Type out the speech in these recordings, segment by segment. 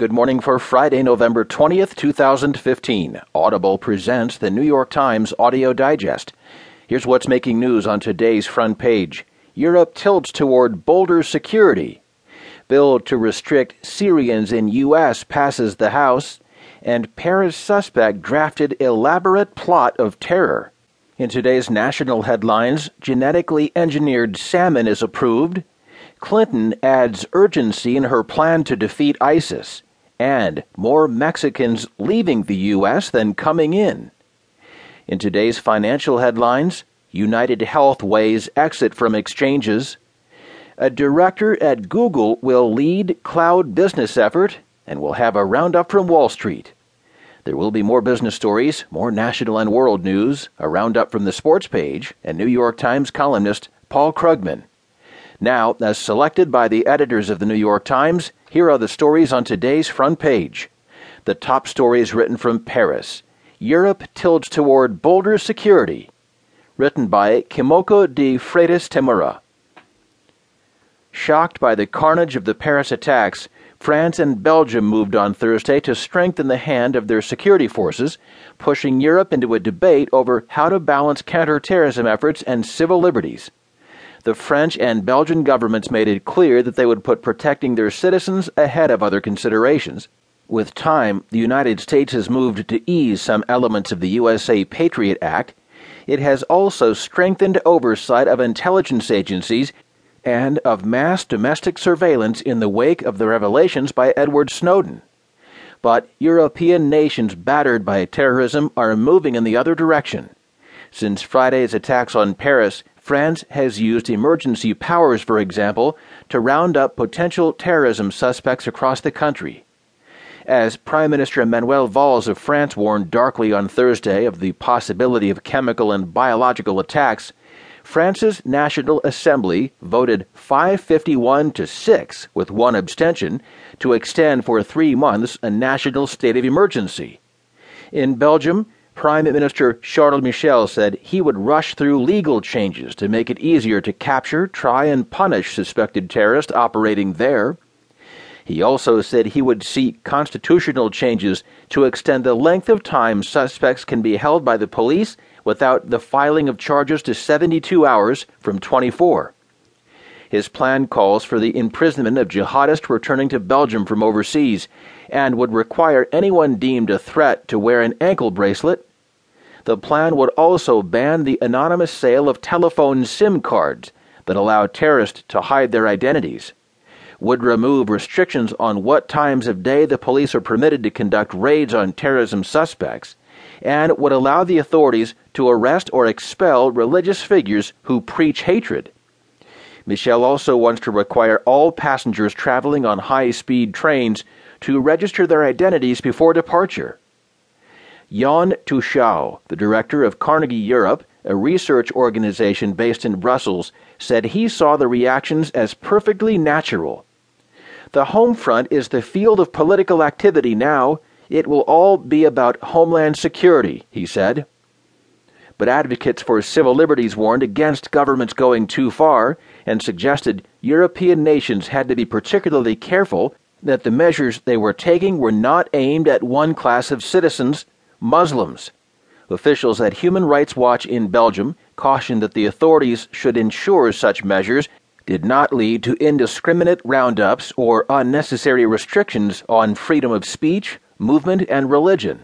Good morning for Friday, November 20th, 2015. Audible presents the New York Times Audio Digest. Here's what's making news on today's front page Europe tilts toward bolder security. Bill to restrict Syrians in U.S. passes the House. And Paris suspect drafted elaborate plot of terror. In today's national headlines, genetically engineered salmon is approved. Clinton adds urgency in her plan to defeat ISIS and more Mexicans leaving the U.S. than coming in. In today's financial headlines, United Health weighs exit from exchanges. A director at Google will lead cloud business effort and will have a roundup from Wall Street. There will be more business stories, more national and world news, a roundup from the sports page, and New York Times columnist Paul Krugman. Now, as selected by the editors of the New York Times, here are the stories on today's front page. The top story is written from Paris. Europe tilts toward bolder security. Written by Kimiko de Freytas-Tamura. Shocked by the carnage of the Paris attacks, France and Belgium moved on Thursday to strengthen the hand of their security forces, pushing Europe into a debate over how to balance counterterrorism efforts and civil liberties the French and Belgian governments made it clear that they would put protecting their citizens ahead of other considerations. With time, the United States has moved to ease some elements of the USA Patriot Act. It has also strengthened oversight of intelligence agencies and of mass domestic surveillance in the wake of the revelations by Edward Snowden. But European nations battered by terrorism are moving in the other direction. Since Friday's attacks on Paris, France has used emergency powers, for example, to round up potential terrorism suspects across the country. As Prime Minister Manuel Valls of France warned darkly on Thursday of the possibility of chemical and biological attacks, France's National Assembly voted 551 to 6 with one abstention to extend for 3 months a national state of emergency. In Belgium, Prime Minister Charles Michel said he would rush through legal changes to make it easier to capture, try, and punish suspected terrorists operating there. He also said he would seek constitutional changes to extend the length of time suspects can be held by the police without the filing of charges to 72 hours from 24. His plan calls for the imprisonment of jihadists returning to Belgium from overseas and would require anyone deemed a threat to wear an ankle bracelet. The plan would also ban the anonymous sale of telephone SIM cards that allow terrorists to hide their identities, would remove restrictions on what times of day the police are permitted to conduct raids on terrorism suspects, and would allow the authorities to arrest or expel religious figures who preach hatred. Michel also wants to require all passengers traveling on high speed trains to register their identities before departure. Jan Techau, the director of Carnegie Europe, a research organization based in Brussels, said he saw the reactions as perfectly natural. The home front is the field of political activity now. It will all be about homeland security, he said. But advocates for civil liberties warned against governments going too far and suggested European nations had to be particularly careful that the measures they were taking were not aimed at one class of citizens, Muslims. Officials at Human Rights Watch in Belgium cautioned that the authorities should ensure such measures did not lead to indiscriminate roundups or unnecessary restrictions on freedom of speech, movement, and religion.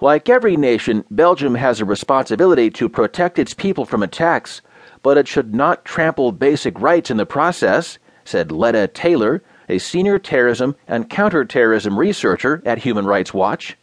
Like every nation, Belgium has a responsibility to protect its people from attacks, but it should not trample basic rights in the process, said Letta Tayler, a senior terrorism and counterterrorism researcher at Human Rights Watch.